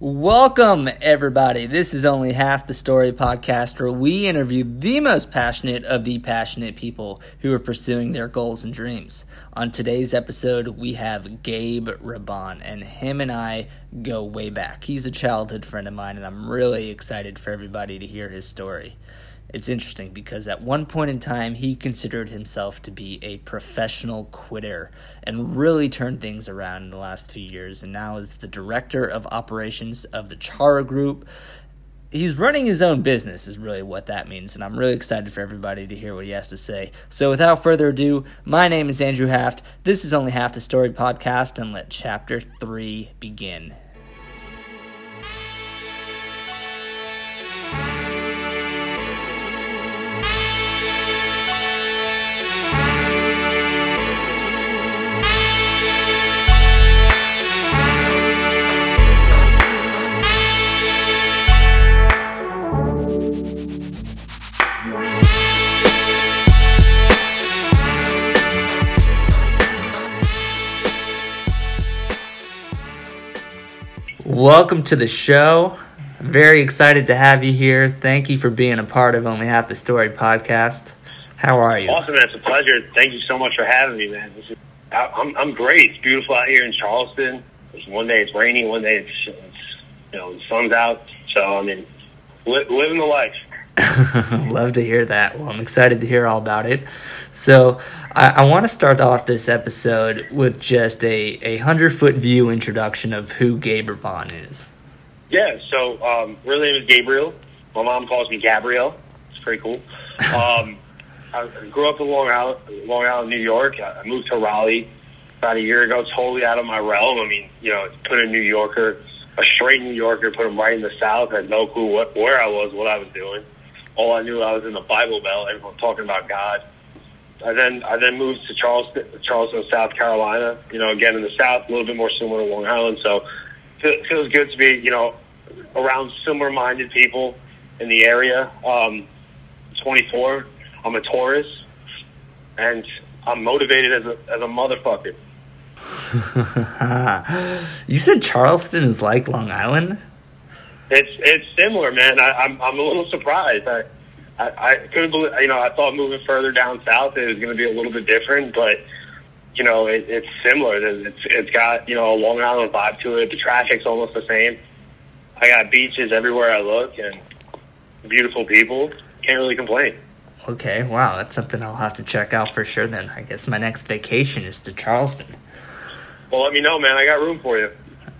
Welcome, everybody. This is Only Half the Story podcast where we interview the most passionate of the passionate people who are pursuing their goals and dreams. On today's episode, we have Gabe Raban, and him and I go way back. He's a childhood friend of mine, and I'm really excited for everybody to hear his story. It's interesting because at one point in time, he considered himself to be a professional quitter and really turned things around in the last few years. And now is the director of operations of the Chara Group. He's running his own business, is really what that means. And I'm really excited for everybody to hear what he has to say. So without further ado, my name is Andrew Haft. This is Only Half the Story podcast, and let chapter three begin. Welcome to the show. Very excited to have you here. Thank you for being a part of Only Half the Story podcast. How are you? Awesome, man. It's a pleasure. Thank you so much for having me, man. This is, I, I'm, I'm great. It's beautiful out here in Charleston. It's, one day it's rainy, one day it's, it's you know the sun's out. So I mean, li- living the life. Love to hear that. Well, I'm excited to hear all about it. So, I, I want to start off this episode with just a, a hundred foot view introduction of who Gabe Raban is. Yeah, so um, real name is Gabriel. My mom calls me Gabrielle. It's pretty cool. Um, I grew up in Long Island, Long Island, New York. I moved to Raleigh about a year ago, totally out of my realm. I mean, you know, put a New Yorker, a straight New Yorker, put him right in the South. had no clue what where I was, what I was doing. All I knew I was in the Bible Belt. Everyone talking about God. I then I then moved to Charleston, Charleston, South Carolina. You know, again in the South, a little bit more similar to Long Island. So it feels good to be, you know, around similar-minded people in the area. Um, 24. I'm a Taurus, and I'm motivated as a as a motherfucker. you said Charleston is like Long Island. It's it's similar, man. I, I'm I'm a little surprised. I, I I couldn't believe. You know, I thought moving further down south it was going to be a little bit different, but you know, it, it's similar. It's it's got you know a Long Island vibe to it. The traffic's almost the same. I got beaches everywhere I look and beautiful people. Can't really complain. Okay, wow, that's something I'll have to check out for sure. Then I guess my next vacation is to Charleston. Well, let me know, man. I got room for you.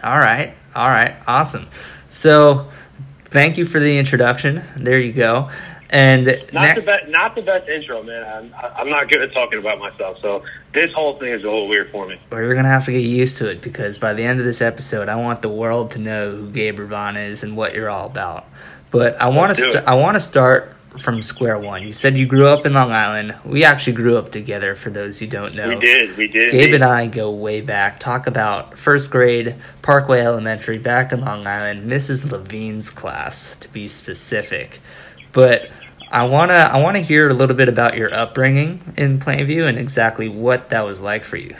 All right, all right, awesome. So, thank you for the introduction. There you go. And not the best, not the best intro, man. I'm, I'm not good at talking about myself, so this whole thing is a little weird for me. We're gonna have to get used to it because by the end of this episode, I want the world to know who Gabe Raban is and what you're all about. But I want to st- I want to start from square one. You said you grew up in Long Island. We actually grew up together. For those who don't know, we did. We did. Gabe and I go way back. Talk about first grade, Parkway Elementary, back in Long Island, Mrs. Levine's class to be specific. But I wanna I wanna hear a little bit about your upbringing in Plainview and exactly what that was like for you.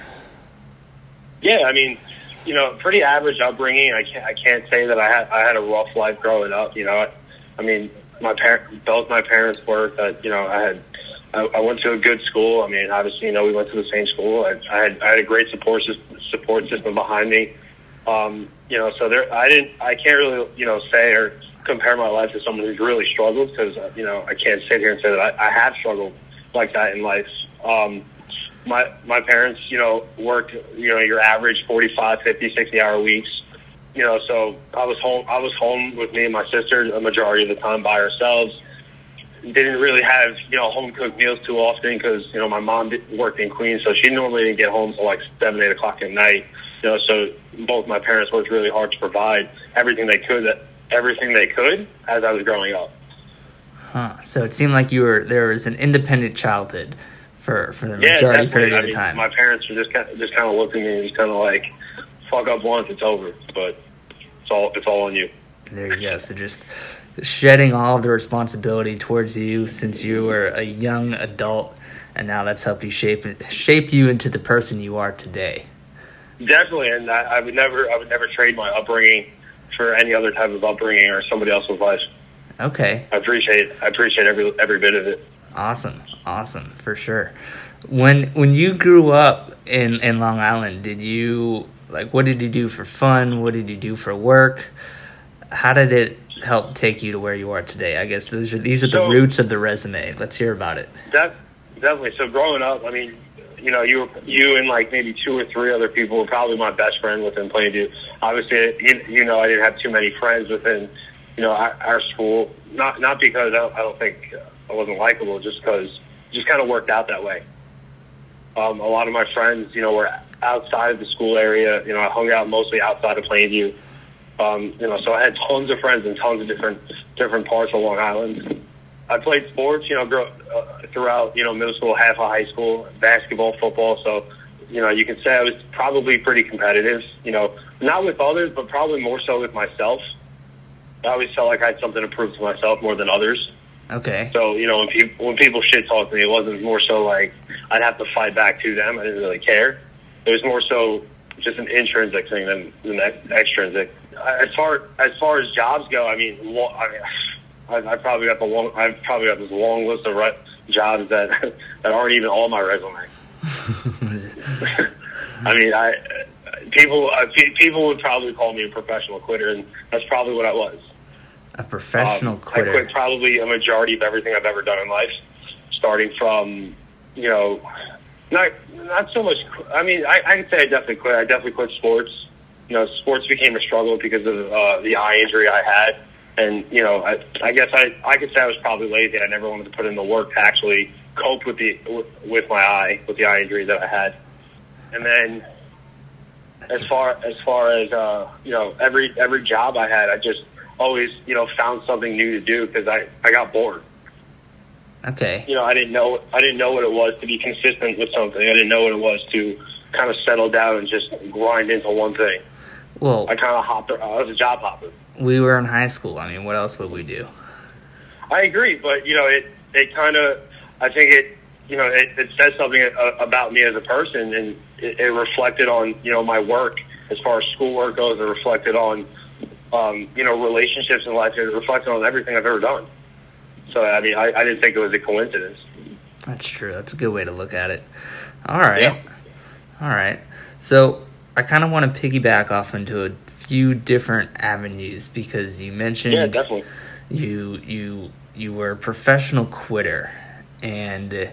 Yeah, I mean, you know, pretty average upbringing. I can't I can't say that I had I had a rough life growing up. You know, I, mean, my parent both my parents worked. That you know, I had I, I went to a good school. I mean, obviously, you know, we went to the same school. I, I had I had a great support support system behind me. Um, you know, so there I didn't I can't really you know say or compare my life to someone who's really struggled because you know I can't sit here and say that I, I have struggled like that in life. Um, my my parents, you know, worked you know your average 45, 50, 60 hour weeks. You know, so I was home. I was home with me and my sister a majority of the time by ourselves. Didn't really have you know home cooked meals too often because you know my mom worked in Queens, so she normally didn't get home till like seven, eight o'clock at night. You know, so both my parents worked really hard to provide everything they could that everything they could as I was growing up. Huh. So it seemed like you were there was an independent childhood for for the majority yeah, period I of mean, time. My parents were just kind of, just kind of looked at me and just kind of like, "Fuck up once, it's over." But it's all it's all on you. There you go. So just shedding all of the responsibility towards you since you were a young adult, and now that's helped you shape shape you into the person you are today. Definitely, and I, I would never I would never trade my upbringing for any other type of upbringing or somebody else's life. Okay. I appreciate I appreciate every every bit of it. Awesome, awesome for sure. When when you grew up in in Long Island, did you like what did you do for fun? What did you do for work? How did it help take you to where you are today? I guess those are these are the roots of the resume. Let's hear about it. That definitely. So growing up, I mean, you know, you you and like maybe two or three other people were probably my best friend within Plainview. Obviously, you, you know, I didn't have too many friends within, you know, our, our school. Not not because I don't, I don't think I wasn't likable, just because just kind of worked out that way. Um, a lot of my friends, you know, were outside of the school area. You know, I hung out mostly outside of Plainview. Um, you know, so I had tons of friends in tons of different different parts of Long Island. I played sports, you know, grow, uh, throughout, you know, middle school, half of high school, basketball, football. So, you know, you can say I was probably pretty competitive, you know, not with others, but probably more so with myself. I always felt like I had something to prove to myself more than others. Okay. So, you know, when people, when people shit talked me, it wasn't more so like I'd have to fight back to them. I didn't really care. It was more so just an intrinsic thing than, than ex- extrinsic. As far, as far as jobs go, I mean, lo- I mean, I've, I've probably got the long, I've probably got this long list of re- jobs that that aren't even on my resume. I mean, I people uh, pe- people would probably call me a professional quitter, and that's probably what I was. a professional Um, I quit probably a majority of everything I've ever done in life, starting from you know, not not so much. I mean, I, I can say I definitely quit. I definitely quit sports. You know, sports became a struggle because of uh, the eye injury I had, and you know, I, I guess I I could say I was probably lazy. I never wanted to put in the work to actually cope with the with my eye with the eye injury that I had, and then as far as far as uh, you know, every every job I had, I just always you know found something new to do because I I got bored. Okay. You know, I didn't know I didn't know what it was to be consistent with something. I didn't know what it was to kind of settle down and just grind into one thing. Well, I kind of hopped. I was a job hopper. we were in high school. I mean, what else would we do? I agree, but you know, it it kind of I think it you know it, it says something about me as a person, and it, it reflected on you know my work as far as schoolwork goes. It reflected on um, you know relationships in life. It reflected on everything I've ever done. So I mean, I, I didn't think it was a coincidence. That's true. That's a good way to look at it. All right. Yeah. All right. So I kind of want to piggyback off into a few different avenues because you mentioned Yeah, definitely. you you you were a professional quitter and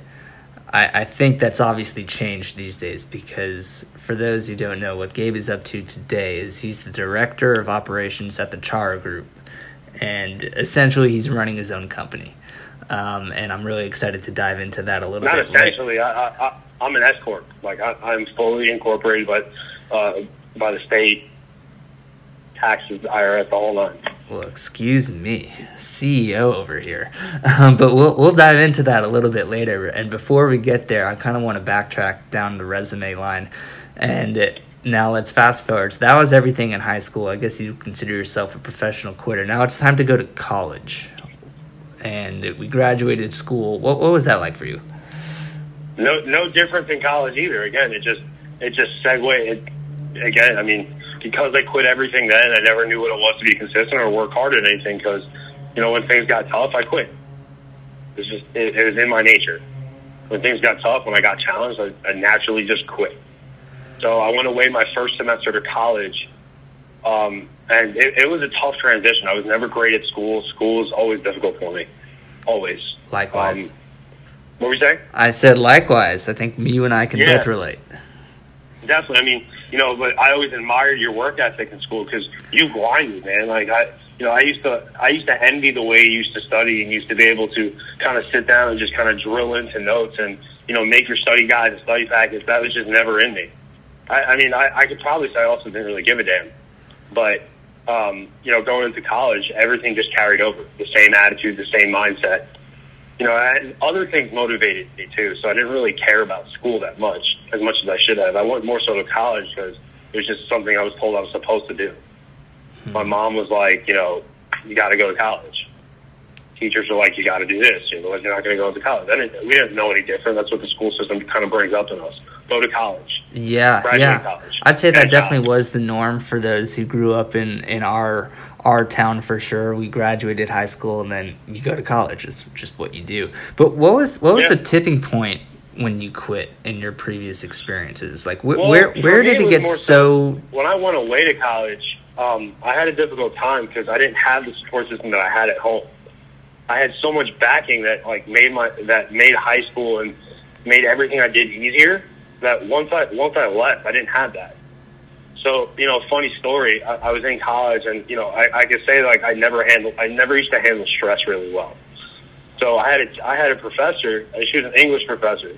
I, I think that's obviously changed these days because for those who don't know what gabe is up to today is he's the director of operations at the chara group and essentially he's running his own company um, and i'm really excited to dive into that a little Not bit later. essentially. I, I, I, I'm an S corp. Like I, I'm fully incorporated, by uh, by the state, taxes, the IRS, the whole nine. Well, excuse me, CEO over here. Um, but we'll we'll dive into that a little bit later. And before we get there, I kind of want to backtrack down the resume line. And uh, now let's fast forward. So that was everything in high school. I guess you consider yourself a professional quitter. Now it's time to go to college. And we graduated school. What what was that like for you? No, no different than college either. Again, it just it just segued. It, again, I mean, because I quit everything then, I never knew what it was to be consistent or work hard at anything. Because you know, when things got tough, I quit. It's just it, it was in my nature. When things got tough, when I got challenged, I, I naturally just quit. So I went away my first semester to college, um, and it, it was a tough transition. I was never great at school. School is always difficult for me, always. Likewise. Um, what were you saying? I said likewise. I think you and I can Yeah. both relate. Definitely. I mean, you know, but I always admired your work ethic in school because you grinded, man. Like I, you know, I used to, I used to envy the way you used to study and used to be able to kind of sit down and just kind of drill into notes and you know make your study guide and study packets. That was just never in me. I, I mean, I, I could probably say I also didn't really give a damn, but um, you know, going into college, everything just carried over. The same attitude, the same mindset. You know, and other things motivated me too. So I didn't really care about school that much, as much as I should have. I went more so to college because it was just something I was told I was supposed to do. Hmm. My mom was like, you know, you got to go to college. Teachers are like, you got to do this. You know, you're not going to go to college. I didn't, we didn't know any different. That's what the school system kind of brings up in us. Go to college. Yeah, yeah. college. I'd say that definitely college. was the norm for those who grew up in in our our town for sure. We graduated high school and then you go to college. It's just what you do. But what was what was Yeah. the tipping point when you quit in your previous experiences? Like wh- Well, where where did it it get so when I went away to college, um, I had a difficult time because I didn't have the support system that I had at home. I had so much backing that like made my that made high school and made everything I did easier. That once I once I left, I didn't have that. So you know, funny story. I, I was in college, and you know, I, I could say like I never handled, I never used to handle stress really well. So I had a, I had a professor. uh, She was an English professor,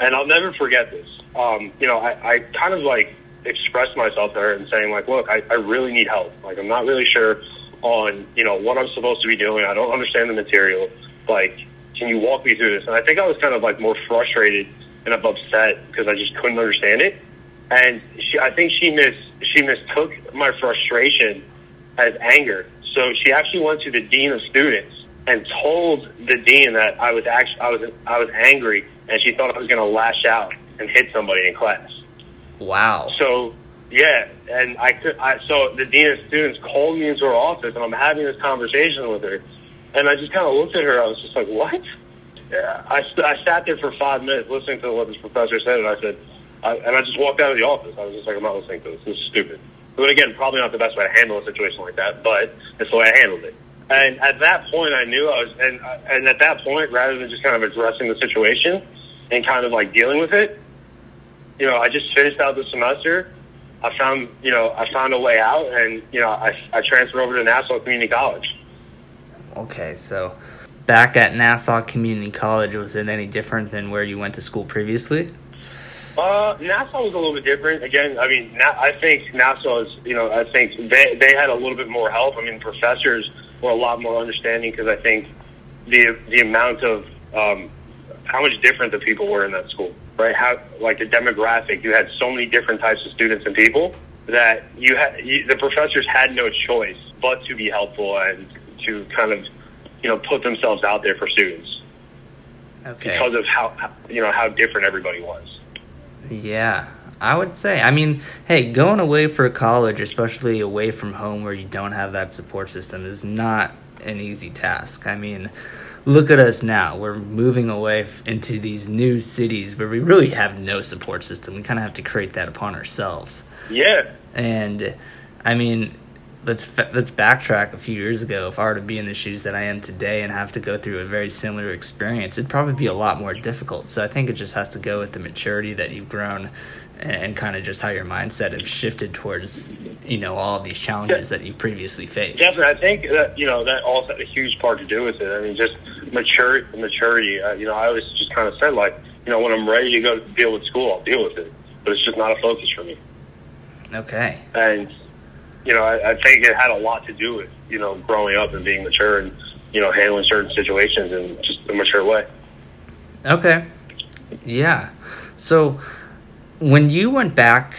and I'll never forget this. Um, you know, I, I kind of like expressed myself to her and saying like, look, I, I really need help. Like, I'm not really sure on you know what I'm supposed to be doing. I don't understand the material. Like, can you walk me through this? And I think I was kind of like more frustrated and upset because I just couldn't understand it. And she, I think she mis she mistook my frustration as anger. So she actually went to the dean of students and told the dean that I was actually I was I was angry and she thought I was going to lash out and hit somebody in class. wow. So yeah, and I could I so the dean of students called me into her office and I'm having this conversation with her, and I just kind of looked at her. I was just like, what? Yeah, I, I sat there for five minutes listening to what this professor said, and I said, I, and I just walked out of the office. I was just like, I'm not listening to this. This is stupid. But again, probably not the best way to handle a situation like that, but it's the way I handled it. And at that point, I knew I was, and and at that point, rather than just kind of addressing the situation and kind of like dealing with it, you know, I just finished out the semester. I found, you know, I found a way out, and you know, I, I transferred over to Nassau Community College. Okay, so back at Nassau Community College was it any different than where you went to school previously? Uh, Nassau was a little bit different. Again, I mean, Na- I think Nassau is, you know, I think they they had a little bit more help. I mean, professors were a lot more understanding because I think the the amount of um, how much different the people were in that school, right? How like the demographic, you had so many different types of students and people that you had you, the professors had no choice but to be helpful and to kind of you know put themselves out there for students Okay. because of how- you know how different everybody was. Yeah, I would say. I mean, hey, going away for college, especially away from home where you don't have that support system, is not an easy task. I mean, look at us now. We're moving away f- into these new cities where we really have no support system. We kind of have to create that upon ourselves. Yeah, And I mean, let's let's backtrack a few years ago. If I were to be in the shoes that I am today and have to go through a very similar experience, it'd probably be a lot more difficult. So I think it just has to go with the maturity that you've grown and, and kind of just how your mindset has shifted towards you know all of these challenges that you previously faced. Definitely, I think that you know that also had a huge part to do with it. I mean, just mature maturity. Uh, you know, I always just kind of said like, you know, when I'm ready to go deal with school, I'll deal with it. But it's just not a focus for me. Okay. And you know, I, I think it had a lot to do with you know growing up and being mature and you know handling certain situations in just a mature way. Okay. Yeah. So when you went back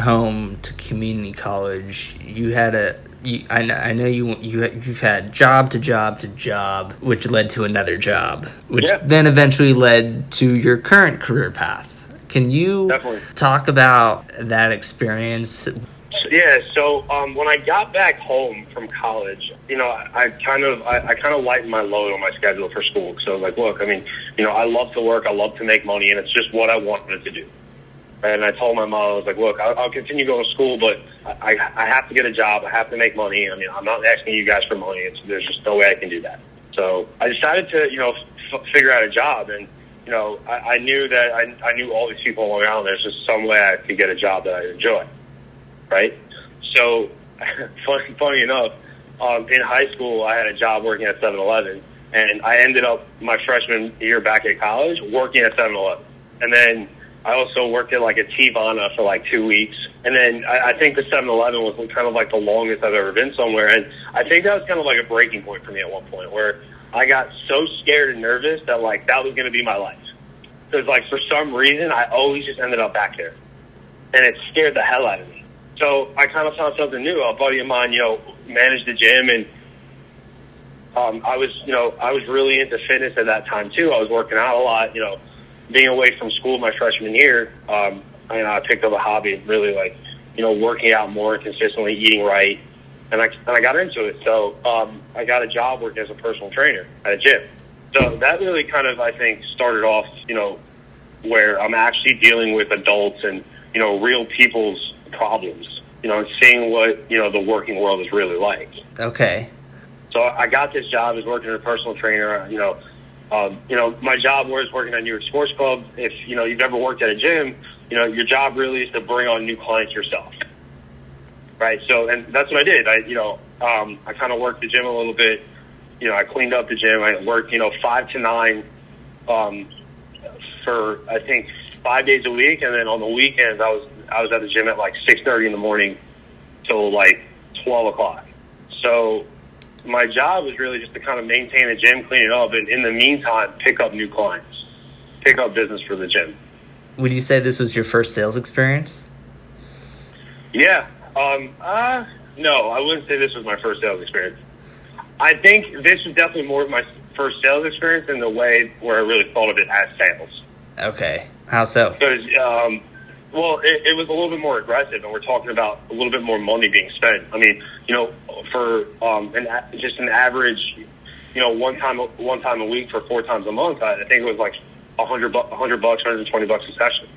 home to community college, you had a you, I, I know you you you've had job to job to job, which led to another job, which Yeah. then eventually led to your current career path. Can you Definitely. talk about that experience? Yeah, so um, when I got back home from college, you know, I, I kind of I, I kind of lightened my load on my schedule for school. So like, look, I mean, you know, I love to work, I love to make money, and it's just what I wanted to do. And I told my mom, I was like, look, I'll, I'll continue going to school, but I, I have to get a job. I have to make money. I mean, I'm not asking you guys for money. It's, there's just no way I can do that. So I decided to, you know, f- figure out a job. And, you know, I, I knew that I, I knew all these people around. There's just some way I could get a job that I enjoy. Right. So funny, funny enough, um, in high school, I had a job working at 7-Eleven. And I ended up my freshman year back at college working at 7-Eleven. And then I also worked at like a Tivana for like two weeks. And then I, I think the 7-Eleven was kind of like the longest I've ever been somewhere. And I think that was kind of like a breaking point for me at one point where I got so scared and nervous that like that was going to be my life. Because like for some reason, I always just ended up back there. And it scared the hell out of me. So I kind of found something new. A buddy of mine, you know, managed the gym and um, I was, you know, I was really into fitness at that time too. I was working out a lot, you know, being away from school my freshman year, um, know, I picked up a hobby, really like, you know, working out more consistently, eating right, and I and I got into it. So um, I got a job working as a personal trainer at a gym. So that really kind of I think started off, you know, where I'm actually dealing with adults and you know real people's problems, you know, and seeing what you know the working world is really like. Okay. So I got this job as working as a personal trainer. You know, um, you know, my job was working at New York Sports Club. If you know you've ever worked at a gym, you know your job really is to bring on new clients yourself, right? So, and that's what I did. I, you know, um, I kind of worked the gym a little bit. You know, I cleaned up the gym. I worked, you know, five to nine um, for I think five days a week, and then on the weekends I was I was at the gym at like six thirty in the morning till like twelve o'clock. So my job was really just to kind of maintain the gym, clean it up, and in the meantime, pick up new clients, pick up business for the gym. Would you say this was your first sales experience? Yeah. Um, uh, no, I wouldn't say this was my first sales experience. I think this was definitely more of my first sales experience in the way where I really thought of it as sales. Okay. How so? Because, um, well, it, it was a little bit more aggressive, and we're talking about a little bit more money being spent. I mean, you know, for um, an a- just an average, you know, one time one time a week for four times a month, I, I think it was like a hundred bu- a hundred bucks, hundred and twenty bucks a session.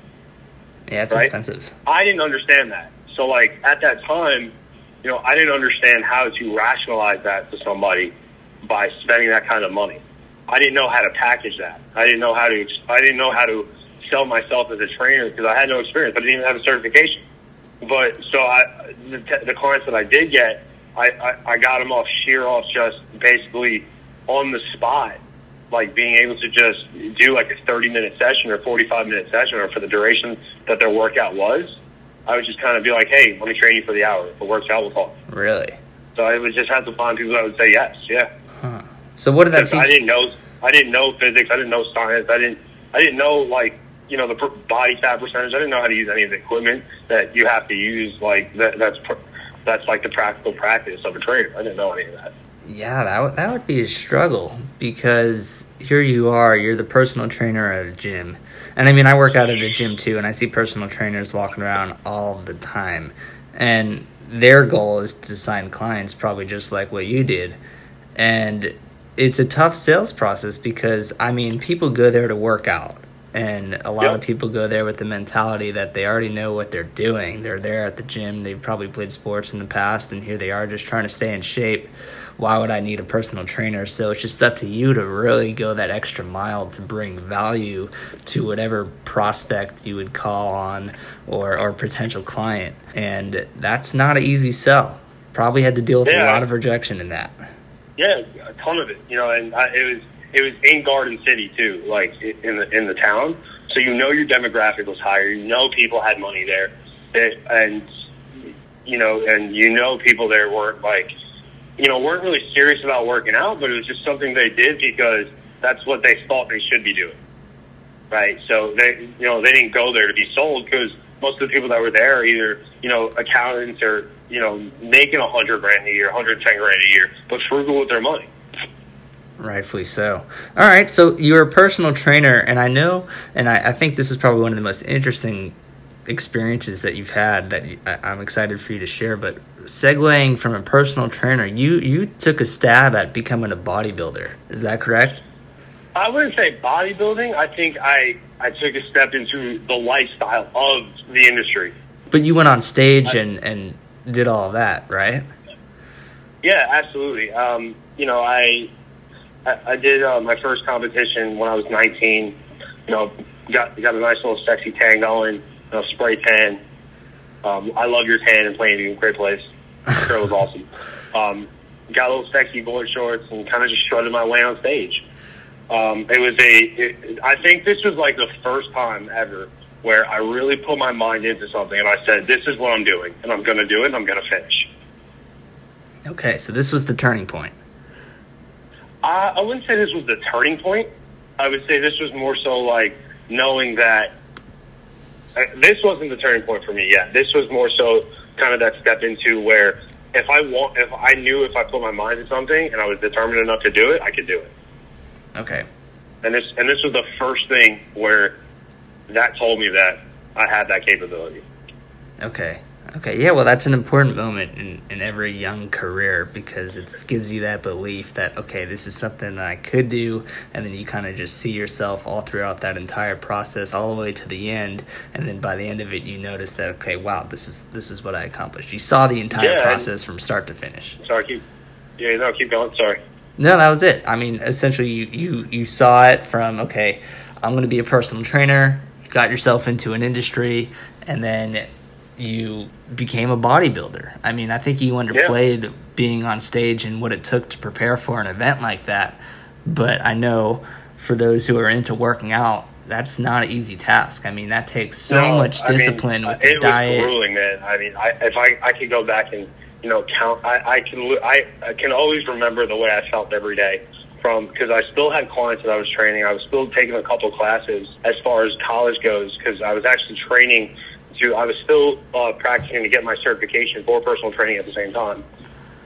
Yeah, it's Right? expensive. I didn't understand that. So, like at that time, you know, I didn't understand how to rationalize that to somebody by spending that kind of money. I didn't know how to package that. I didn't know how to. ex- I didn't know how to sell myself as a trainer because I had no experience. I didn't even have a certification. But so I, the, t- the clients that I did get, I, I, I got them off sheer off just basically on the spot, like being able to just do like a 30 minute session or 45 minute session or for the duration that their workout was. I would just kind of be like, hey, let me train you for the hour. If it works out, we'll talk. Really? So I would just have to find people that would say yes, yeah. Huh. So what did that Because I didn't know, I didn't know physics. I didn't know science. I didn't, I didn't know like, you know, the body fat percentage. I didn't know how to use any of the equipment that you have to use. Like that, that's, that's like the practical practice of a trainer. I didn't know any of that. Yeah, that would, that would be a struggle because here you are, you're the personal trainer at a gym. And I mean, I work out at a gym too, and I see personal trainers walking around all the time. And their goal is to sign clients, probably just like what you did. And it's a tough sales process because, I mean, people go there to work out. And a lot Yep. of people go there with the mentality that they already know what they're doing. They're there at the gym, they've probably played sports in the past, and here they are just trying to stay in shape why would I need a personal trainer? So it's just up to you to really go that extra mile to bring value to whatever prospect you would call on or, or potential client. And that's not an easy sell. Probably had to deal with a lot of rejection in that. Yeah, a ton of it. You know, and I, it was it was in Garden City too, like in the in the town. So you know your demographic was higher. You know people had money there, It- and you know, and you know people there weren't like, you know, weren't really serious about working out, but it was just something they did because that's what they thought they should be doing, right? So they, you know, they didn't go there to be sold because most of the people that were there are either, you know, accountants or you know, making a hundred grand a year, hundred ten grand a year, but frugal with their money. Rightfully so. All right, so you're a personal trainer, and I know, and I, I think this is probably one of the most interesting experiences that you've had that I, I'm excited for you to share. But segueing from a personal trainer, you you took a stab at becoming a bodybuilder. Is that correct? I wouldn't say bodybuilding. I think I I took a step into the lifestyle of the industry. But you went on stage and and did all of that, right? Yeah, absolutely. Um, you know, I I, I did uh, my first competition when I was 19. You know, got got a nice little sexy tan going. You know, spray tan. Um, I love your tan and playing in Plainview. Great place. Sure, was awesome. Um, got a little sexy board shorts and kind of just strutted my way on stage. Um, it was a. It, I think this was like the first time ever where I really put my mind into something and I said, "This is what I'm doing, and I'm going to do it, and I'm going to finish." Okay, so this was the turning point. Uh, I wouldn't say this was the turning point. I would say this was more so like knowing that uh, this wasn't the turning point for me yet. This was more so kind of that step into where if I want, if I knew if I put my mind to something and I was determined enough to do it, I could do it. Okay, And this and this was the first thing where that told me that I had that capability. Okay. Okay, yeah, well, that's an important moment in, in every young career because it gives you that belief that, okay, this is something that I could do. And then you kind of just see yourself all throughout that entire process, all the way to the end. And then by the end of it, you notice that, okay, wow, this is this is what I accomplished. You saw the entire Yeah, process from start to finish. Sorry, keep. Yeah, no, keep going. Sorry. No, that was it. I mean, essentially, you, you, you saw it from, okay, I'm going to be a personal trainer. You got yourself into an industry, and then you became a bodybuilder. I mean, I think you underplayed being on stage and what it took to prepare for an event like that. But I know for those who are into working out, that's not an easy task. I mean, that takes so No, much I mean, discipline with it the diet. was grueling, man. I mean, I, if I I could go back and you know count, I I can I, I can always remember the way I felt every day from because I still had clients that I was training. I was still taking a couple classes as far as college goes because I was actually training to. I was still uh, practicing to get my certification for personal training at the same time.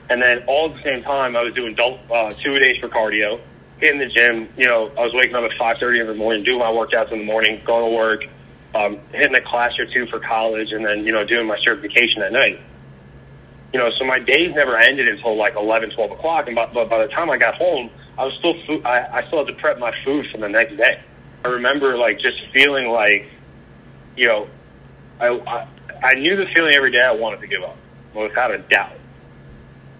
And then all at the same time, I was doing double, uh, two days for cardio, hitting the gym. You know, I was waking up at five thirty in the morning, doing my workouts in the morning, going to work, um, hitting a class or two for college, and then you know doing my certification at night. You know, so my days never ended until like eleven, twelve o'clock. And by, but by the time I got home, I was still food. I, I still had to prep my food for the next day. I remember like just feeling like, you know, I I, I knew the feeling every day I wanted to give up, without a doubt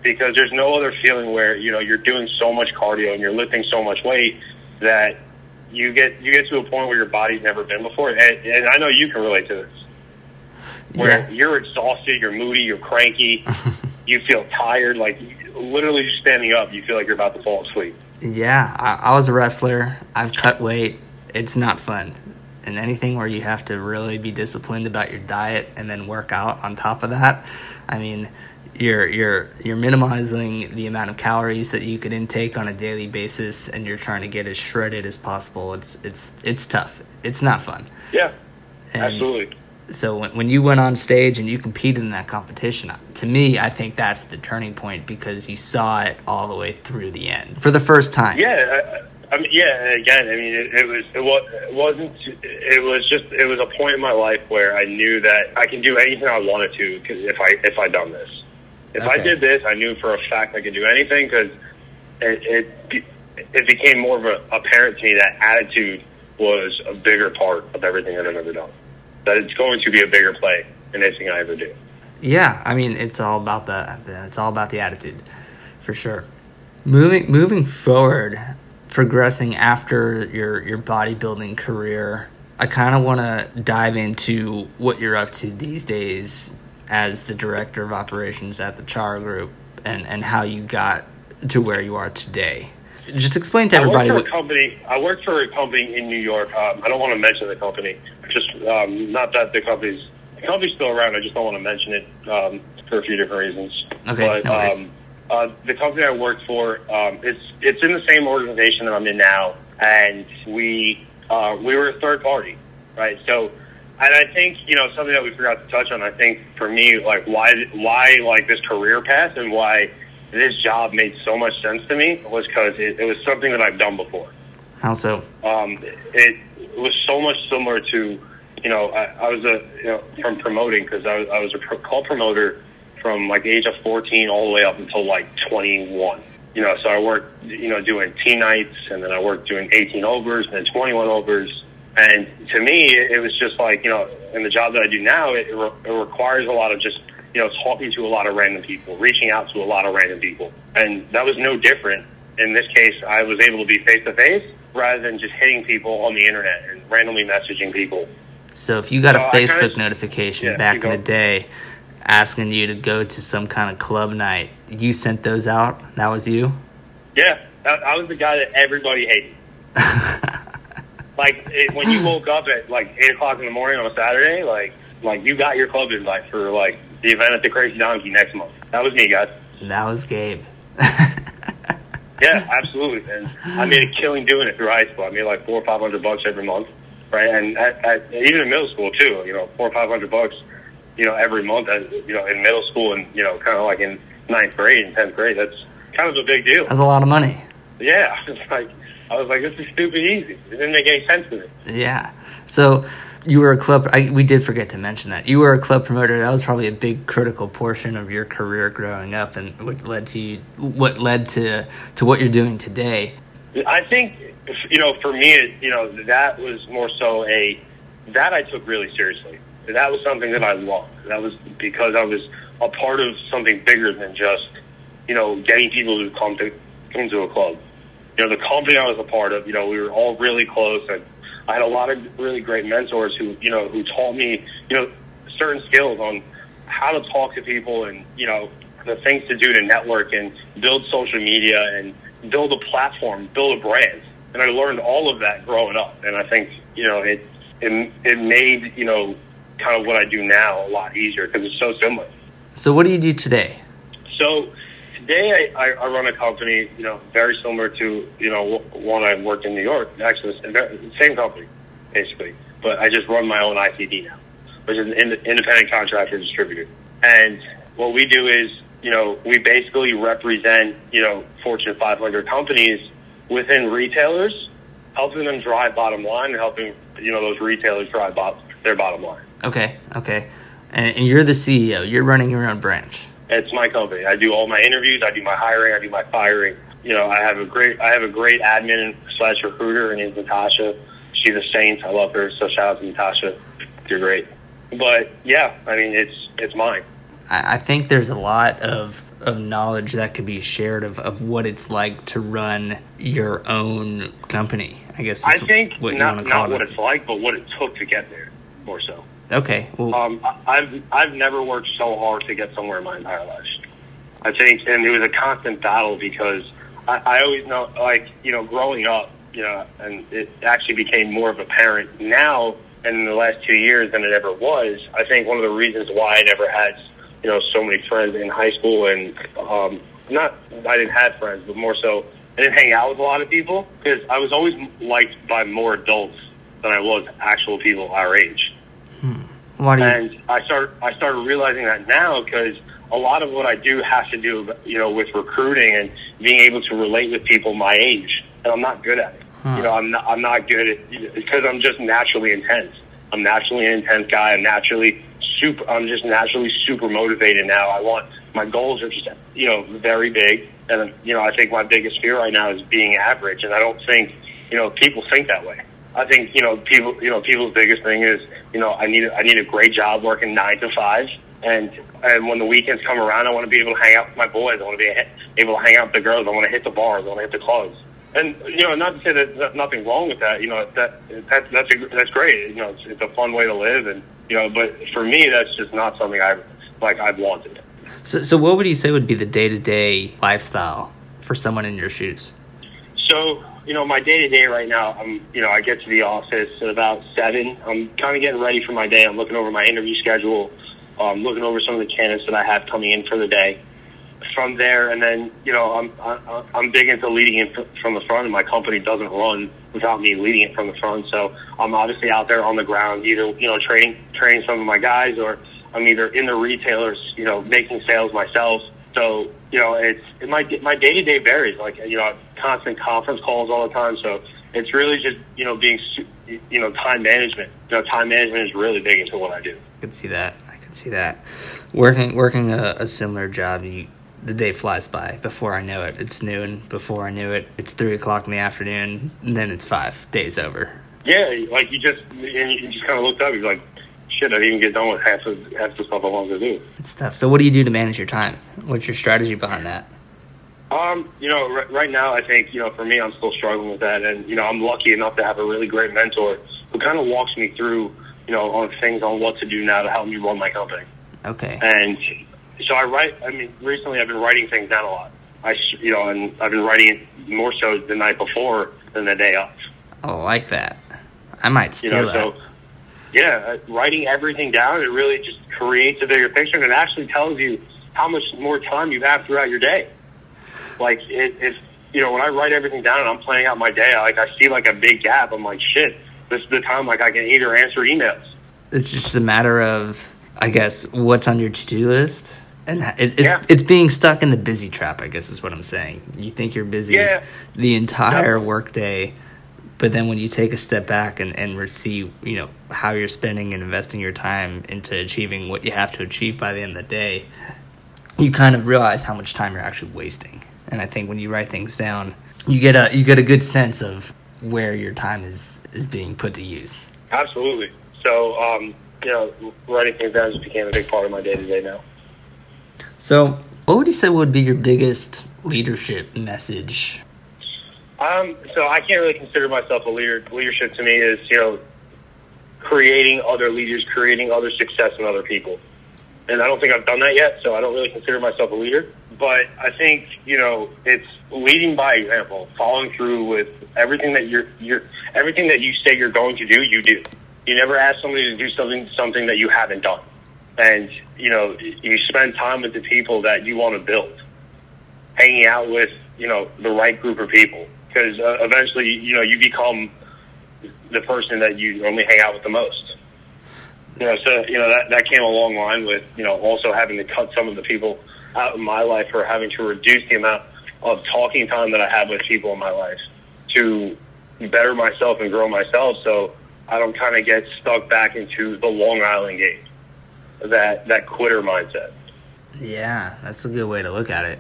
because there's no other feeling where you know you're doing so much cardio and you're lifting so much weight that you get you get to a point where your body's never been before, and, and I know you can relate to this. Where Yeah. you're exhausted, you're moody, you're cranky, you feel tired, like literally just standing up, you feel like you're about to fall asleep. Yeah, I, I was a wrestler. I've cut weight. It's not fun. And anything where you have to really be disciplined about your diet and then work out on top of that, I mean, you're you're you're minimizing the amount of calories that you could intake on a daily basis, and you're trying to get as shredded as possible. It's it's it's tough. It's not fun. Yeah, And absolutely. So when, when you went on stage and you competed in that competition, to me, I think that's the turning point because you saw it all the way through the end for the first time. Yeah, I, mean, yeah. Again, I mean, it, it was it was it wasn't it was just it was a point in my life where I knew that I can do anything I wanted to 'cause if I if I done this. If I did this, I knew for a fact I could do anything because it, it it became more of a apparent to me that attitude was a bigger part of everything that I've ever done. That it's going to be a bigger play in anything I ever do. Yeah, I mean it's all about the it's all about the attitude, for sure. Moving moving forward, progressing after your your bodybuilding career, I kind of want to dive into what you're up to these days as the director of operations at the Char Group, and and how you got to where you are today. Just explain to everybody. I work What, for a company. I work for a company in New York. Um, I don't want to mention the company. Just um, not that the company's the company's still around. I just don't want to mention it um, for a few different reasons. Okay, but no um, uh, the company I work for, um, it's it's in the same organization that I'm in now, and we uh, we were a third party, right? So. And I think you know something that we forgot to touch on. I think for me, like why why like this career path and why this job made so much sense to me was because it, it was something that I've done before. how so? Um, it was so much similar to, you know, I, I was a, you know, from promoting because I, was- I was a pro, call promoter from like the age of 14 all the way up until like 21. You know, so I worked, you know, doing T nights and then I worked doing 18 overs and then 21 overs. And to me, it, was just like, you know, in the job that I do now, it, it, re- it requires a lot of just, you know, talking to a lot of random people, reaching out to a lot of random people. And that was no different. In this case, I was able to be face to face rather than just hitting people on the internet and randomly messaging people. So if you got a So I Facebook kinda- notification Yeah, back in the day asking you to go to some kind of club night, you sent those out. That was you. Yeah, I, I was the guy that everybody hated. Like it, when you woke up at like eight o'clock in the morning on a Saturday, like like you got your club invite for like the event at the Crazy Donkey next month. That was me, guys. that was Gabe. Yeah, absolutely. And I made a killing doing it through high school. I made like four or five hundred bucks every month, right? And at, at, even in middle school too, you know, four or five hundred bucks, you know, every month. You know, in middle school and you know, kind of like in ninth grade and tenth grade. That's kind of a big deal. That's a lot of money. Yeah, it's like I was like, this is stupid easy. It didn't make any sense to me. Yeah. So you were a club. I, we did forget to mention that you were a club promoter. That was probably a big critical portion of your career growing up, and what led to you, what led to to what you're doing today. I think you know, for me, it, you know, that was more so a that I took really seriously. That was something that I loved. That was because I was a part of something bigger than just you know getting people to come to come to a club. You know, the company I was a part of. You know, we were all really close and I had a lot of really great mentors who, you know, who taught me, you know, certain skills on how to talk to people and, you know, the things to do to network and build social media and build a platform, build a brand. And I learned all of that growing up. And I think, you know, it, it, it made, you know, kind of what I do now a lot easier because it's so similar. So what do you do today? So today I, I run a company, you know, very similar to, you know, one I worked in New York. Actually, the same company, basically. But I just run my own ICD now, which is an independent contractor distributor. And what we do is, you know, we basically represent, you know, Fortune 500 companies within retailers, helping them drive bottom line and helping, you know, those retailers drive bot- their bottom line. Okay, okay. And, and you're the CEO. You're running your own branch. It's my company. I do all my interviews. I do my hiring. I do my firing. You know, I have a great I have a great admin slash recruiter. Her name's Natasha. She's a saint. I love her. So shout out to Natasha. You're great. But yeah, I mean, it's it's mine. I, I think there's a lot of of knowledge that could be shared of, of what it's like to run your own company. I guess I think what not, not what it's like, but what it took to get there, more so. Okay. Well, um, I've I've never worked so hard to get somewhere in my entire life. I think, and it was a constant battle because I, I always know, like you know, growing up, you know, and it actually became more of a parent now in the last two years than it ever was. I think one of the reasons why I never had, you know, so many friends in high school and um, not I didn't have friends, but more so I didn't hang out with a lot of people because I was always liked by more adults than I was actual people our age. Hmm. Why do you... And I start I started realizing that now because a lot of what I do has to do, you know, with recruiting and being able to relate with people my age, and I'm not good at it. Huh. You know, I'm not I'm not good at because I'm just naturally intense. I'm naturally an intense guy. I'm naturally super. I'm just naturally super motivated now. I want my goals are just you know very big, and you know I think my biggest fear right now is being average, and I don't think you know people think that way. I think you know people. You know people's biggest thing is you know I need I need a great job working nine to five, and and when the weekends come around, I want to be able to hang out with my boys. I want to be able to hang out with the girls. I want to hit the bars. I want to hit the clubs. And you know, not to say that there's nothing wrong with that. You know, that, that that's a, that's great. You know, it's, it's a fun way to live, and you know, but for me, that's just not something I like. I've wanted. So, so what would you say would be the day to day lifestyle for someone in your shoes? So you know, my day to day right now, I'm, you know, I get to the office at about seven. I'm kind of getting ready for my day. I'm looking over my interview schedule, um, looking over some of the candidates that I have coming in for the day. From there, and then, you know, I'm, I, I'm big into leading it from the front, and my company doesn't run without me leading it from the front. So I'm obviously out there on the ground, either, you know, training, training some of my guys, or I'm either in the retailers, you know, making sales myself. So, you know, it's, it, my, my day to day varies. Like, you know, constant conference calls all the time. So it's really just you know being you know time management. You know, time management is really big into what I do. I can see that. I can see that. Working working a, a similar job, you the day flies by. Before I know it, it's noon. Before I knew it, it's three o'clock in the afternoon. And then it's five days over. Yeah, like you just and you just kind of looked up. You're like, shit, I didn't even get done with half of half the stuff I wanted to do. It's tough. So, what do you do to manage your time? What's your strategy behind that? Um, you know, r- right now, I think you know, for me, I'm still struggling with that, and you know, I'm lucky enough to have a really great mentor who kind of walks me through, you know, on things on what to do now to help me run my company. Okay. And so I write. I mean, recently I've been writing things down a lot. I, you know, and I've been writing more so the night before than the day of. Oh, I like that. I might steal you know, that. So, yeah, uh, writing everything down it really just creates a bigger picture, and it actually tells you how much more time you have throughout your day like it, it you know when I write everything down and I'm planning out my day, I, like I see like a big gap. I'm like, shit, this is the time like I can either answer emails. It's just a matter of, I guess, what's on your to do list. And it, it's, yeah. it's being stuck in the busy trap, I guess is what I'm saying. You think you're busy yeah. the entire workday, but then when you take a step back and, and see you know how you're spending and investing your time into achieving what you have to achieve by the end of the day you kind of realize how much time you're actually wasting. And i think when you write things down you get a you get a good sense of where your time is is being put to use. Absolutely. So um you know writing things down just became a big part of my day to day now. So what would you say would be your biggest leadership message um, so I can't really consider myself a leader. Leadership to me is, you know, creating other leaders, creating other success in other people. And I don't think I've done that yet, so I don't really consider myself a leader. But I think, you know, it's leading by example, following through with everything that you're, you're, everything that you say you're going to do, you do. You never ask somebody to do something, something that you haven't done. And, you know, you spend time with the people that you want to build, hanging out with, you know, the right group of people because uh, eventually, you know, you become the person that you normally hang out with the most. You know, so you know that that came a long line with you know also having to cut some of the people out of my life or having to reduce the amount of talking time that I have with people in my life to better myself and grow myself. So I don't kind of get stuck back into the Long Island game, that that quitter mindset. Yeah, that's a good way to look at it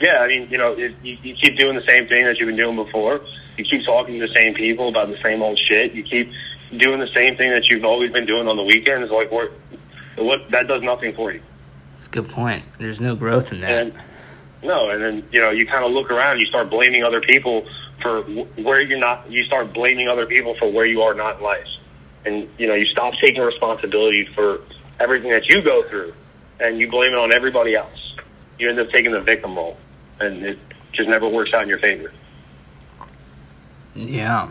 yeah, I mean, you know, you, you keep doing the same thing that you've been doing before. You keep talking to the same people about the same old shit. You keep doing the same thing that you've always been doing on the weekends. Like, what, what that does nothing for you. That's a good point. There's no growth in that. And, no, and then you know, you kind of look around. You start blaming other people for where you're not. You start blaming other people for where you are not in life, and you know, you stop taking responsibility for everything that you go through, and you blame it on everybody else. You end up taking the victim role and it just never works out in your favor. Yeah,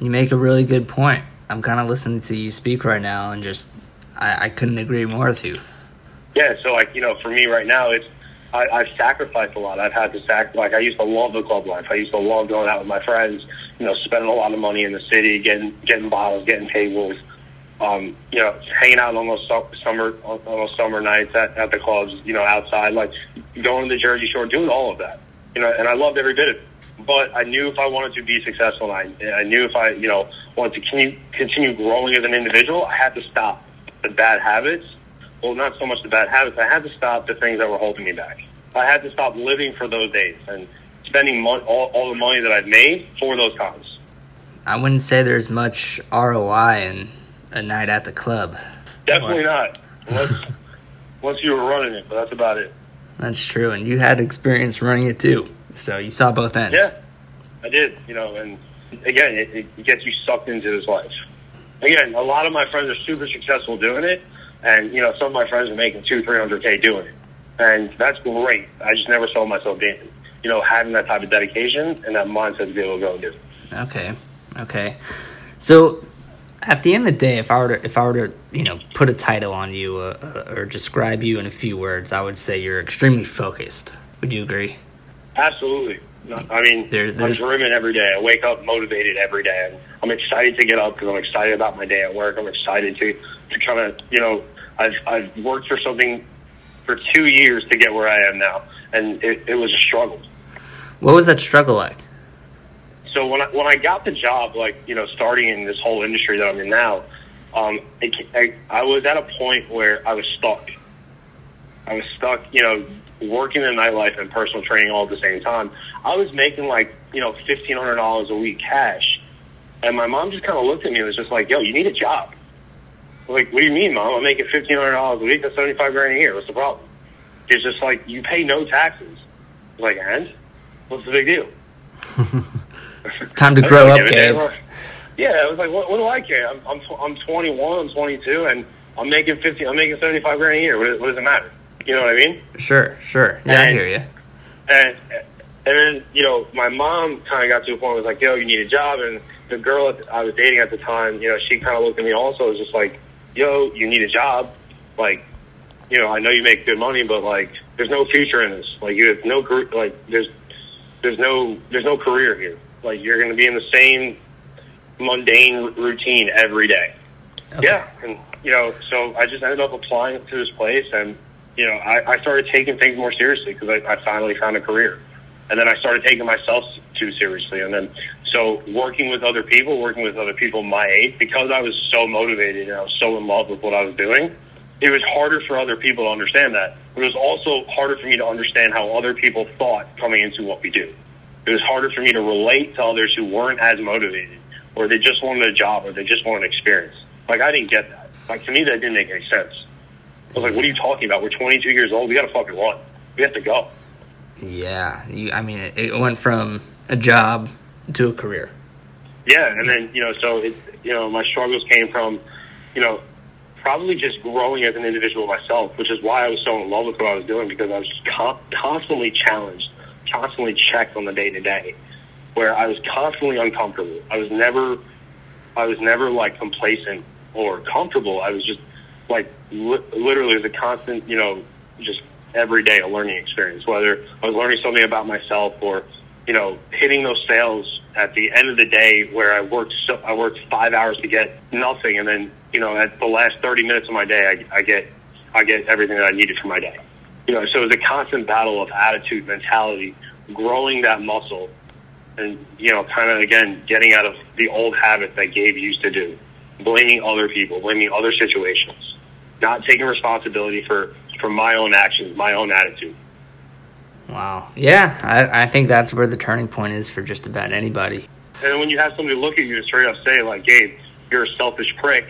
you make a really good point. I'm kind of listening to you speak right now, and just I, I couldn't agree more with you. Yeah, so like you know, for me right now, it's I, I've sacrificed a lot. I've had to sacrifice. Like I used to love the club life. I used to love going out with my friends. You know, spending a lot of money in the city, getting getting bottles, getting tables. Um, you know, hanging out on those summer on those summer nights at, at the clubs. You know, outside, like going to the Jersey Shore, doing all of that. You know, and I loved every bit of it. But I knew if I wanted to be successful, and I, I knew if I, you know, wanted to continue, continue growing as an individual, I had to stop the bad habits. Well, not so much the bad habits. I had to stop the things that were holding me back. I had to stop living for those days and spending all, all the money that I've made for those times. I wouldn't say there's much ROI in a night at the club. Definitely not. Unless, once you were running it, but that's about it. That's true, and you had experience running it too, so you saw both ends. Yeah, I did. You know, and again, it, it gets you sucked into this life. Again, a lot of my friends are super successful doing it, and you know, some of my friends are making two, three hundred k doing it, and that's great. I just never saw myself being, you know, having that type of dedication and that mindset to be able to go and do. It. Okay, okay. So at the end of the day, if I were to, if I were to, you know, put a title on you uh, uh, or describe you in a few words, I would say you're extremely focused. Would you agree? Absolutely. I mean, there, I'm dreaming every day. I wake up motivated every day. And I'm excited to get up because I'm excited about my day at work. I'm excited to to kind of, you know, I've I've worked for something for two years to get where I am now, and it, it was a struggle. What was that struggle like? So when I, when I got the job, like you know, starting in this whole industry that I'm in now, um, it, I, I was at a point where I was stuck. I was stuck, you know, working in nightlife and personal training all at the same time. I was making like you know fifteen hundred dollars a week cash, and my mom just kind of looked at me and was just like, "Yo, you need a job." I'm like, what do you mean, mom? I'm making fifteen hundred dollars a week. That's seventy five grand a year. What's the problem? It's just like you pay no taxes. I was like, and what's the big deal? Time to grow up, Gabe. Yeah, I was like, what, what do I care? I'm, I'm I'm 21, I'm 22, and I'm making 50, I'm making 75 grand a year. What, what does it matter? You know what I mean? Sure, sure. Yeah, and, I hear you. And and then you know, my mom kind of got to a point where it was like, yo, you need a job, and the girl I was dating at the time, you know, she kind of looked at me also, was just like, yo, you need a job, like, you know, I know you make good money, but like, there's no future in this. Like, you have no like, there's there's no there's no career here. Like you're going to be in the same mundane routine every day. Okay. Yeah, and you know, so I just ended up applying to this place, and you know, I, I started taking things more seriously because I, I finally found a career, and then I started taking myself too seriously, and then So working with other people, working with other people my age, because I was so motivated and I was so in love with what I was doing, it was harder for other people to understand that. But it was also harder for me to understand how other people thought coming into what we do. It was harder for me to relate to others who weren't as motivated or they just wanted a job or they just wanted experience. Like I didn't get that. Like to me that didn't make any sense. I was like, what are you talking about? We're 22 years old. We got to fucking run. We have to go. Yeah, you, I mean, it, it went from a job to a career. Yeah, and then you know, so it, you know, my struggles came from, you know, probably just growing as an individual myself, which is why I was so in love with what I was doing because I was con- constantly challenged, constantly checked on the day to day, where I was constantly uncomfortable. I was never, I was never like complacent or comfortable. I was just like li- literally a constant, you know, just every day a learning experience. Whether I was learning something about myself or, you know, hitting those sales at the end of the day where I worked so I worked five hours to get nothing, and then you know at the last thirty minutes of my day I, I get I get everything that I needed for my day. You know, so it was a constant battle of attitude, mentality, growing that muscle, and you know, kind of again getting out of the old habits that Gabe used to do, blaming other people, blaming other situations, not taking responsibility for for my own actions, my own attitude. Wow. Yeah, I, I think that's where the turning point is for just about anybody. And when you have somebody look at you and straight up say, like, Gabe, you're a selfish prick,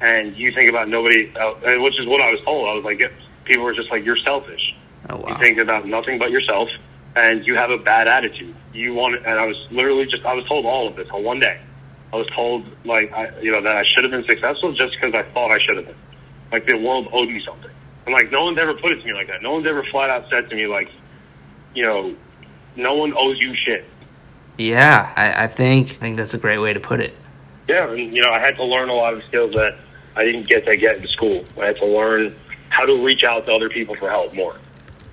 and you think about nobody, uh, which is what I was told. I was like, people were just like, you're selfish. Oh, wow. You think about nothing but yourself, and you have a bad attitude. You want, and I was literally just, I was told all of this on one day. I was told, like, I, you know, that I should have been successful just because I thought I should have been. Like, the world owed me something. And, like, no one's ever put it to me like that. No one's ever flat out said to me, like, you know, no one owes you shit. Yeah, I, I think I think that's a great way to put it. Yeah, and you know, I had to learn a lot of skills that I didn't get to get in school. I had to learn how to reach out to other people for help more.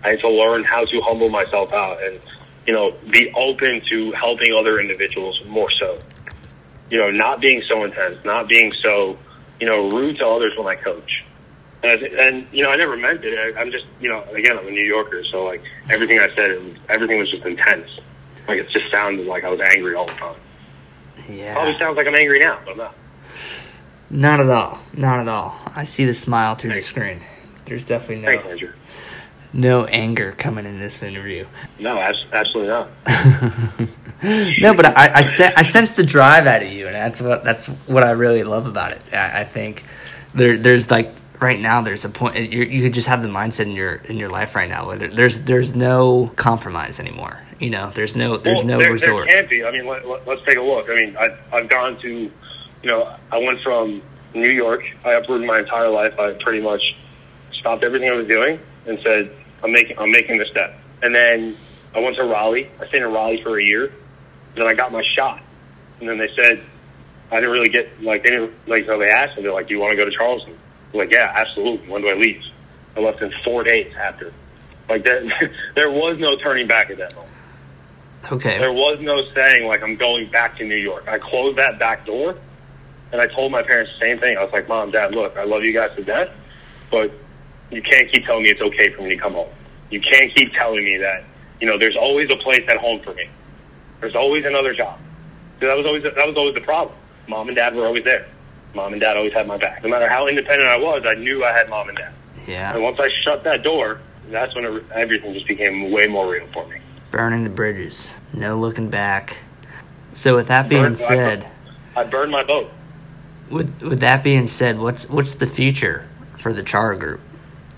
I had to learn how to humble myself out and, you know, be open to helping other individuals more so. You know, not being so intense, not being so, you know, rude to others when I coach. And, and you know, I never meant it. I, I'm just, you know, again, I'm a New Yorker, so like everything I said, was, everything was just intense. Like it just sounded like I was angry all the time. Yeah. Probably sounds like I'm angry now, but I'm not. Not at all. Not at all. I see the smile through Thanks. the screen. There's definitely no Andrew. no anger coming in this interview. No, absolutely not. no, but I I, sen- I sense the drive out of you, and that's what that's what I really love about it. I, I think there there's like right now there's a point you you just have the mindset in your in your life right now where there, there's there's no compromise anymore. You know, there's no there's Well, no there, resort. There can't be. I mean, let, let, let's take a look. I mean, I, I've gone to, you know, I went from New York. I uprooted my entire life. I pretty much stopped everything I was doing and said, I'm making I'm making this step. And then I went to Raleigh. I stayed in Raleigh for a year. Then I got my shot. And then they said, I didn't really get like they didn't like so they asked me they're like, do you want to go to Charleston? I'm like, yeah, absolutely. When do I leave? I left in four days after. Like there, there was no turning back at that moment. Okay. There was no saying like I'm going back to New York. I closed that back door, and I told my parents the same thing. I was like, Mom, Dad, look, I love you guys to death, but you can't keep telling me it's okay for me to come home. You can't keep telling me that you know there's always a place at home for me. There's always another job. That was always that was always the problem. Mom and Dad were always there. Mom and Dad always had my back. No matter how independent I was, I knew I had Mom and Dad. Yeah. And once I shut that door, that's when it, everything just became way more real for me. Burning the bridges. No looking back. So with that being Burned- I- said, I burned my boat. with with that being said, what's what's the future for the Char Group?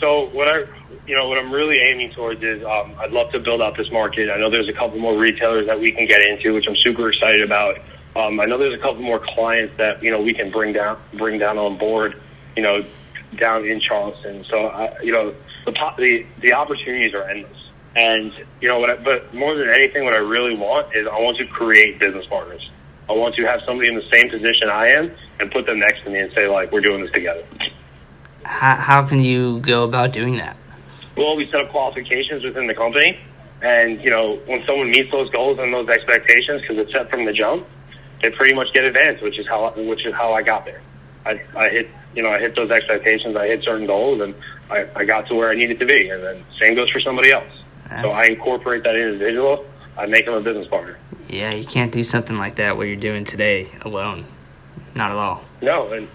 So what I, you know, what I'm really aiming towards is um, I'd love to build out this market. I know there's a couple more retailers that we can get into, which I'm super excited about. Um, I know there's a couple more clients that you know we can bring down, bring down on board, you know, down in Charleston. So I, you know, the the the opportunities are endless. And you know what? I, but more than anything, what I really want is I want to create business partners. I want to have somebody in the same position I am and put them next to me and say like, we're doing this together. How, how can you go about doing that? Well, we set up qualifications within the company, and you know when someone meets those goals and those expectations, because it's set from the jump, they pretty much get advanced, which is how which is how I got there. I, I hit you know I hit those expectations, I hit certain goals, and I, I got to where I needed to be. And then same goes for somebody else. So I incorporate that individual. I make them a business partner. Yeah, you can't do something like that what you're doing today alone. Not at all. No, and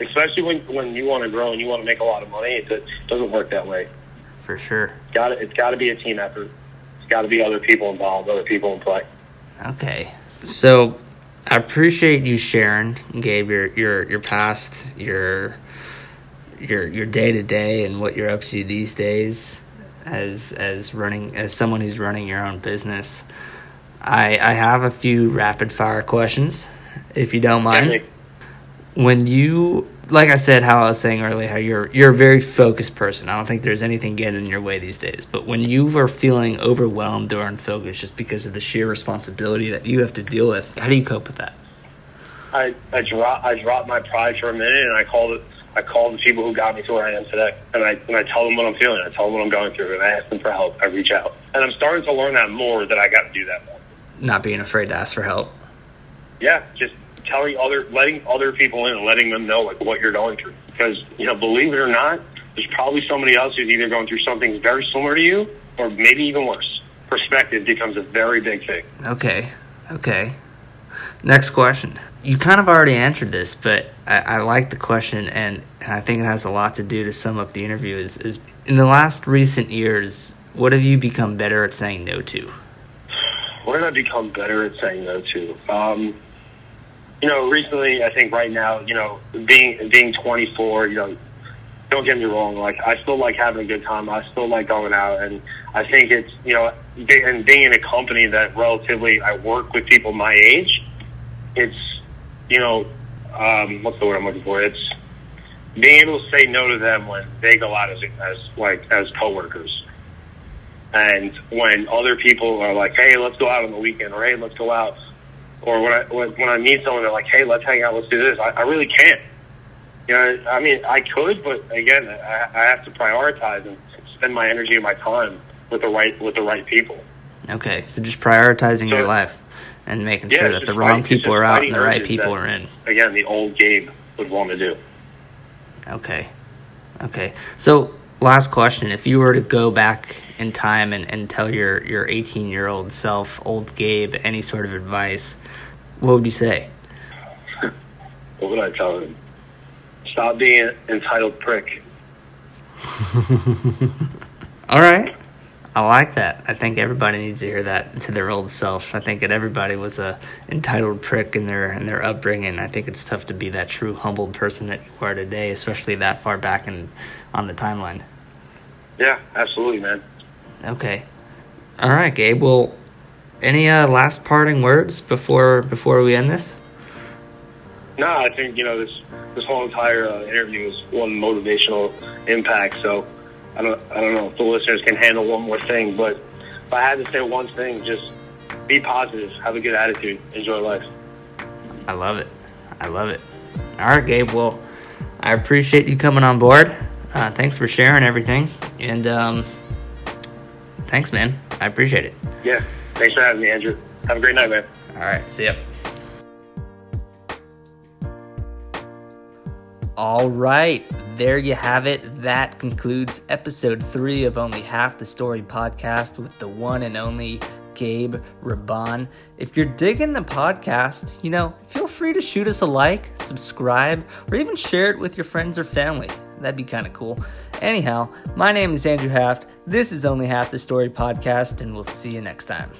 especially when when you want to grow and you want to make a lot of money, it, it doesn't work that way. For sure. Got it. It's got to be a team effort. It's got to be other people involved, other people in play. Okay. So I appreciate you sharing, Gabe, your your your past, your your your day to day, and what you're up to these days, as as running as someone who's running your own business. I I have a few rapid fire questions, if you don't mind. Definitely. When you like I said, how I was saying earlier, how you're you're a very focused person. I don't think there's anything getting in your way these days. But when you are feeling overwhelmed or unfocused just because of the sheer responsibility that you have to deal with, how do you cope with that? I I drop I dropped my pride for a minute and I called it. I call the people who got me to where I am today, and I and I tell them what I'm feeling. I tell them what I'm going through, and I ask them for help. I reach out, and I'm starting to learn that more. That I got to do that more. Not being afraid to ask for help. Yeah, just telling other, letting other people in, and letting them know like what you're going through. Because you know, believe it or not, there's probably somebody else who's either going through something very similar to you, or maybe even worse. Perspective becomes a very big thing. Okay. Okay. Next question. You kind of already answered this, but I, I like the question, and, and I think it has a lot to do to sum up the interview. Is, is in the last recent years, what have you become better at saying no to? What did I become better at saying no to? Um, you know, recently, I think right now, you know, being being 24, you know, don't get me wrong, like I still like having a good time. I still like going out, and I think it's you know, and being in a company that relatively I work with people my age, it's you know, um, what's the word I'm looking for? It's being able to say no to them when they go out as as like as coworkers. And when other people are like, "Hey, let's go out on the weekend," or "Hey, let's go out," or when I when, when I meet someone, they're like, "Hey, let's hang out, let's do this," I, I really can't. You know, I mean, I could, but again, I, I have to prioritize and spend my energy and my time with the right with the right people. Okay, so just prioritizing So- your life and making Yeah, sure that the wrong fighting- people are out and the right people are in. Again, the old Gabe would want to do. Okay. Okay. So, last question. If you were to go back in time and, and tell your, your 18 year old self, old Gabe, any sort of advice, what would you say? What would I tell him? Stop being an entitled prick. All right. I like that. I think everybody needs to hear that to their old self. I think that everybody was a entitled prick in their in their upbringing. I think it's tough to be that true humbled person that you are today, especially that far back in on the timeline. Yeah, absolutely, man. Okay. All right, Gabe. Well, any uh, last parting words before before we end this? No, I think you know this this whole entire uh, interview is one motivational impact. So I don't I don't know if the listeners can handle one more thing, but if I had to say one thing, just be positive, have a good attitude, enjoy life. I love it. I love it. All right, Gabe. Well, I appreciate you coming on board. Uh, thanks for sharing everything, and um, thanks, man. I appreciate it. Yeah, thanks for having me, Andrew. Have a great night, man. All right. See ya. All right. There you have it. That concludes episode three of Only Half the Story podcast with the one and only Gabe Raban. If you're digging the podcast, you know, feel free to shoot us a like, subscribe, or even share it with your friends or family. That'd be kind of cool. Anyhow, my name is Andrew Haft. This is Only Half the Story podcast, and we'll see you next time.